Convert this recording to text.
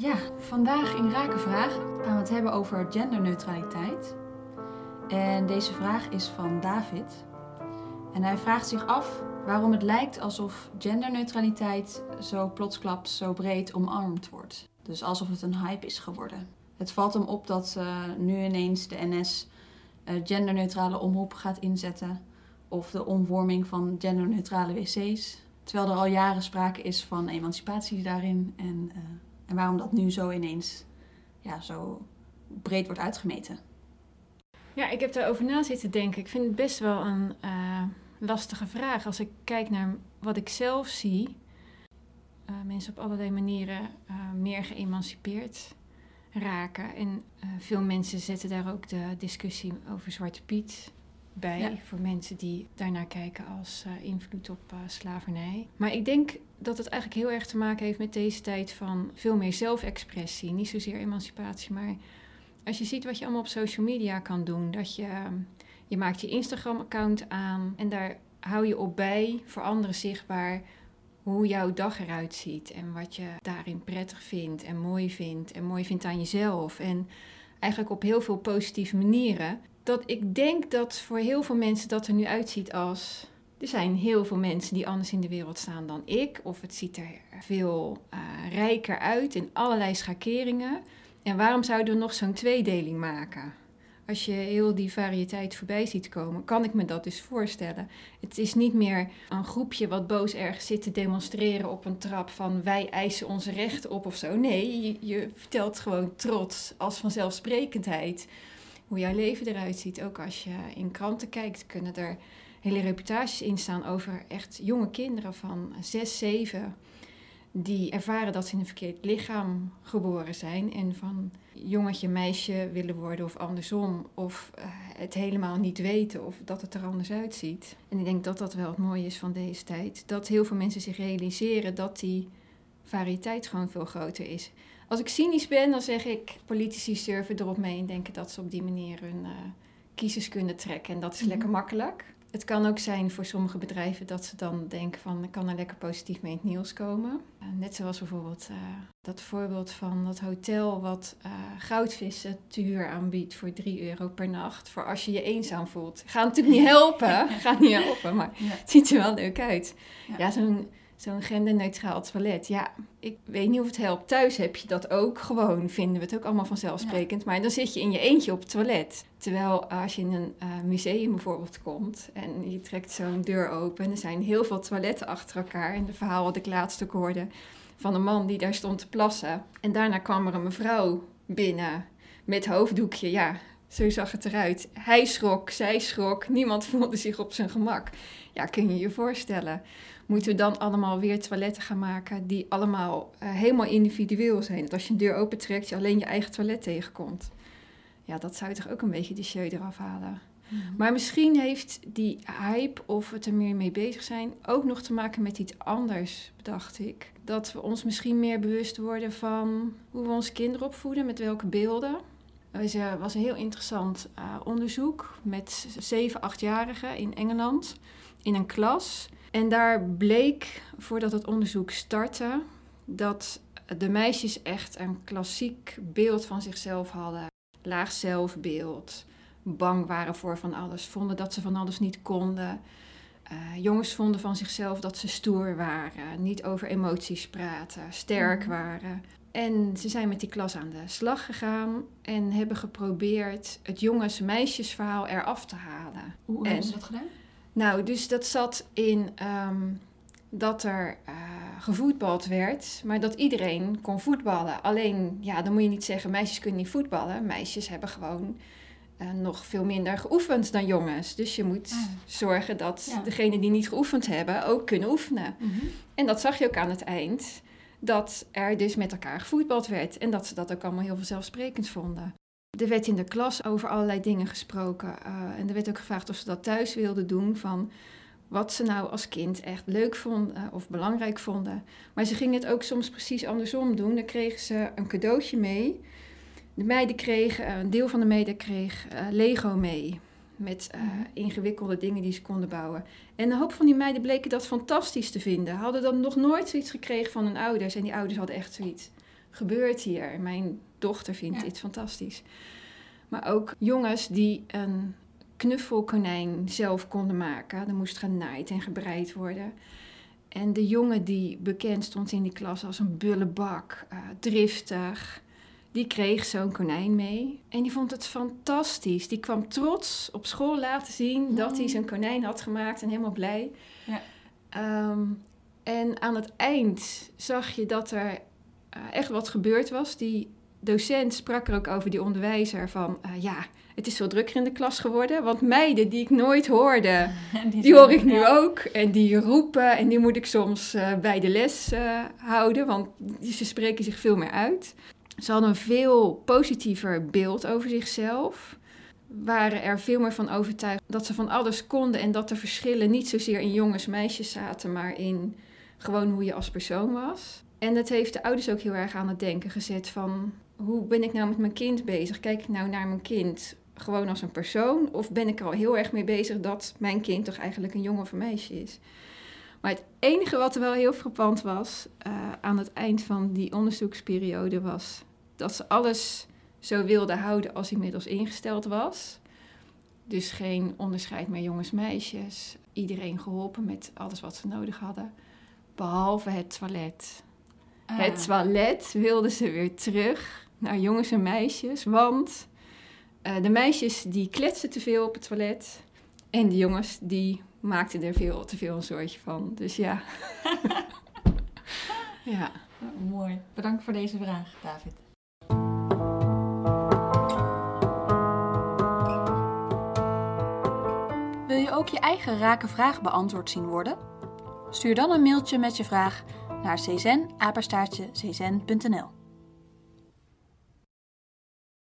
Ja, vandaag in Rakenvraag gaan we het hebben over genderneutraliteit. En deze vraag is van David. En hij vraagt zich af waarom het lijkt alsof genderneutraliteit zo plotsklaps zo breed omarmd wordt. Dus alsof het een hype is geworden. Het valt hem op dat uh, nu ineens de NS eh, genderneutrale omroep gaat inzetten. Of de omvorming van genderneutrale wc's. Terwijl er al jaren sprake is van emancipatie daarin. En, uh, en waarom dat nu zo ineens ja, zo breed wordt uitgemeten. Ja, ik heb daarover na zitten denken. Ik vind het best wel een lastige vraag. Als ik kijk naar wat ik zelf zie, uh, mensen op allerlei manieren uh, meer geëmancipeerd raken. En veel mensen zetten daar ook de discussie over Zwarte Piet bij. Ja. Voor mensen die daarnaar kijken als invloed op slavernij. Maar ik denk dat het eigenlijk heel erg te maken heeft met deze tijd van veel meer zelfexpressie. Niet zozeer emancipatie, maar als je ziet wat je allemaal op social media kan doen. Dat je je maakt je Instagram-account aan en daar hou je op bij voor anderen zichtbaar hoe jouw dag eruit ziet en wat je daarin prettig vindt en mooi vindt en mooi vindt aan jezelf. En eigenlijk op heel veel positieve manieren. Dat ik denk dat voor heel veel mensen dat er nu uitziet als. Er zijn heel veel mensen die anders in de wereld staan dan ik. Of het ziet er veel uh, rijker uit in allerlei schakeringen. En waarom zouden we nog zo'n tweedeling maken? als je heel die variëteit voorbij ziet komen, kan ik me dat dus voorstellen. Het is niet meer een groepje wat boos ergens zit te demonstreren op een trap van wij eisen onze rechten op of zo. Nee, je vertelt gewoon trots als vanzelfsprekendheid hoe jouw leven eruit ziet. Ook als je in kranten kijkt, kunnen er hele reportages in staan over echt jonge kinderen van 6, 7 die ervaren dat ze in een verkeerd lichaam geboren zijn en van jongetje, meisje willen worden of andersom, of uh, het helemaal niet weten of dat het er anders uitziet. En ik denk dat dat wel het mooie is van deze tijd, dat heel veel mensen zich realiseren dat die variëteit gewoon veel groter is. Als ik cynisch ben, dan zeg ik politici surfen erop mee en denken dat ze op die manier hun uh, kiezers kunnen trekken en dat is mm -hmm. lekker makkelijk het kan ook zijn voor sommige bedrijven dat ze dan denken van ik kan er lekker positief mee in het nieuws komen. Uh, net zoals bijvoorbeeld uh, dat voorbeeld van dat hotel wat goudvissen te huur aanbiedt voor 3 euro per nacht. Voor als je je eenzaam voelt. Gaat natuurlijk niet helpen, gaat niet helpen, maar ja. het ziet er wel leuk uit. Ja, ja zo'n zo'n genderneutraal toilet. Ja, ik weet niet of het helpt. Thuis heb je dat ook gewoon, vinden we het ook allemaal vanzelfsprekend. Ja. Maar dan zit je in je eentje op het toilet. Terwijl als je in een uh, museum bijvoorbeeld komt en je trekt zo'n deur open... en er zijn heel veel toiletten achter elkaar. En de verhaal wat ik laatst ook hoorde van een man die daar stond te plassen. En daarna kwam er een mevrouw binnen met hoofddoekje. Ja, zo zag het eruit. Hij schrok, zij schrok, niemand voelde zich op zijn gemak. Ja, kun je je voorstellen moeten we dan allemaal weer toiletten gaan maken die allemaal uh, helemaal individueel zijn. Dat als je een deur opentrekt, je alleen je eigen toilet tegenkomt. Ja, dat zou je toch ook een beetje de show eraf halen. Mm. Maar misschien heeft die hype of we er meer mee bezig zijn ook nog te maken met iets anders, bedacht ik. Dat we ons misschien meer bewust worden van hoe we onze kinderen opvoeden, met welke beelden. Er was een heel interessant uh, onderzoek met 7, 8-jarigen in Engeland in een klas. En daar bleek, voordat het onderzoek startte, dat de meisjes echt een klassiek beeld van zichzelf hadden. Laag zelfbeeld, bang waren voor van alles, vonden dat ze van alles niet konden. Uh, jongens vonden van zichzelf dat ze stoer waren, niet over emoties praten, sterk mm. waren. En ze zijn met die klas aan de slag gegaan en hebben geprobeerd het jongens-meisjesverhaal eraf te halen. Hoe hebben ze dat gedaan? Nou, dus dat zat in um, dat er uh, gevoetbald werd, maar dat iedereen kon voetballen. Alleen, ja, dan moet je niet zeggen meisjes kunnen niet voetballen. Meisjes hebben gewoon uh, nog veel minder geoefend dan jongens. Dus je moet ah. zorgen dat ja. degenen die niet geoefend hebben ook kunnen oefenen. Mm -hmm. En dat zag je ook aan het eind. Dat er dus met elkaar gevoetbald werd. En dat ze dat ook allemaal heel vanzelfsprekend vonden. Er werd in de klas over allerlei dingen gesproken. Uh, en er werd ook gevraagd of ze dat thuis wilden doen. Van wat ze nou als kind echt leuk vonden uh, of belangrijk vonden. Maar ze gingen het ook soms precies andersom doen. Dan kregen ze een cadeautje mee. De meiden kregen, een deel van de meiden kreeg Lego mee. Met mm. ingewikkelde dingen die ze konden bouwen. En een hoop van die meiden bleken dat fantastisch te vinden. Hadden dan nog nooit zoiets gekregen van hun ouders. En die ouders hadden echt zoiets gebeurt hier? Mijn dochter vindt dit fantastisch. Maar ook jongens die een knuffelkonijn zelf konden maken. Er moest genaaid en gebreid worden. En de jongen die bekend stond in die klas als een bullebak, uh, driftig, die kreeg zo'n konijn mee. En die vond het fantastisch. Die kwam trots op school laten zien dat hij zijn konijn had gemaakt en helemaal blij. Ja. Ehm, en aan het eind zag je dat er uh, echt wat gebeurd was. Die docent sprak er ook over, die onderwijzer, van uh, ja, het is veel drukker in de klas geworden. Want meiden die ik nooit hoorde, die, hoor ik nu ook. En die roepen en die moet ik soms uh, bij de les houden, want ze spreken zich veel meer uit. Ze hadden een veel positiever beeld over zichzelf. Waren er veel meer van overtuigd dat ze van alles konden en dat de verschillen niet zozeer in jongens meisjes zaten, maar in gewoon hoe je als persoon was. En dat heeft de ouders ook heel erg aan het denken gezet van hoe ben ik nou met mijn kind bezig? Kijk ik nou naar mijn kind gewoon als een persoon? Of ben ik er al heel erg mee bezig dat mijn kind toch eigenlijk een jongen of een meisje is? Maar het enige wat er wel heel frappant was uh, aan het eind van die onderzoeksperiode was dat ze alles zo wilden houden als inmiddels ingesteld was. Dus geen onderscheid meer jongens-meisjes. Iedereen geholpen met alles wat ze nodig hadden. Behalve het toilet. Ah. Het toilet wilden ze weer terug naar jongens en meisjes. Want uh, de meisjes die kletsten te veel op het toilet. En de jongens die maakten er veel te veel een soortje van. Dus ja. ja. Mooi. Bedankt voor deze vraag, David. Ook je eigen rake vraag beantwoord zien worden? Stuur dan een mailtje met je vraag naar czen